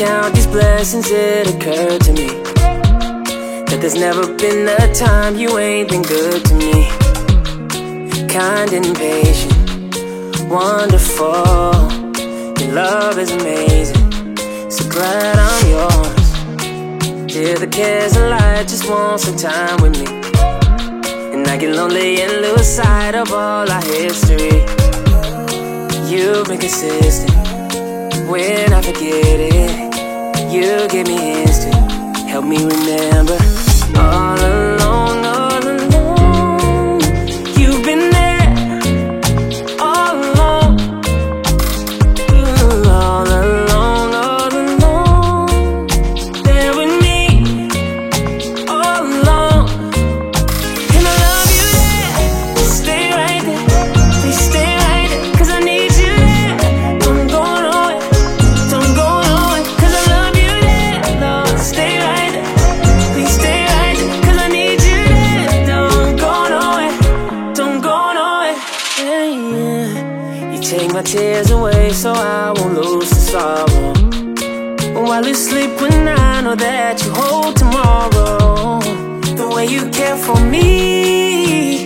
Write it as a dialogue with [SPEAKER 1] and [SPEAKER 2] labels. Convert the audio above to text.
[SPEAKER 1] count these blessings, it occurred to me that there's never been a time you ain't been good to me. Kind and patient, wonderful. Your love is amazing. So glad I'm yours. Yeah, the cares of life just want some time with me. And I get lonely and lose sight of all our history. You've been consistent when I forget it. You give me to help me remember nowhere. Yeah, yeah. You take my tears away so I won't lose the sorrow. While you sleep when I know that you hold tomorrow. The way you care for me,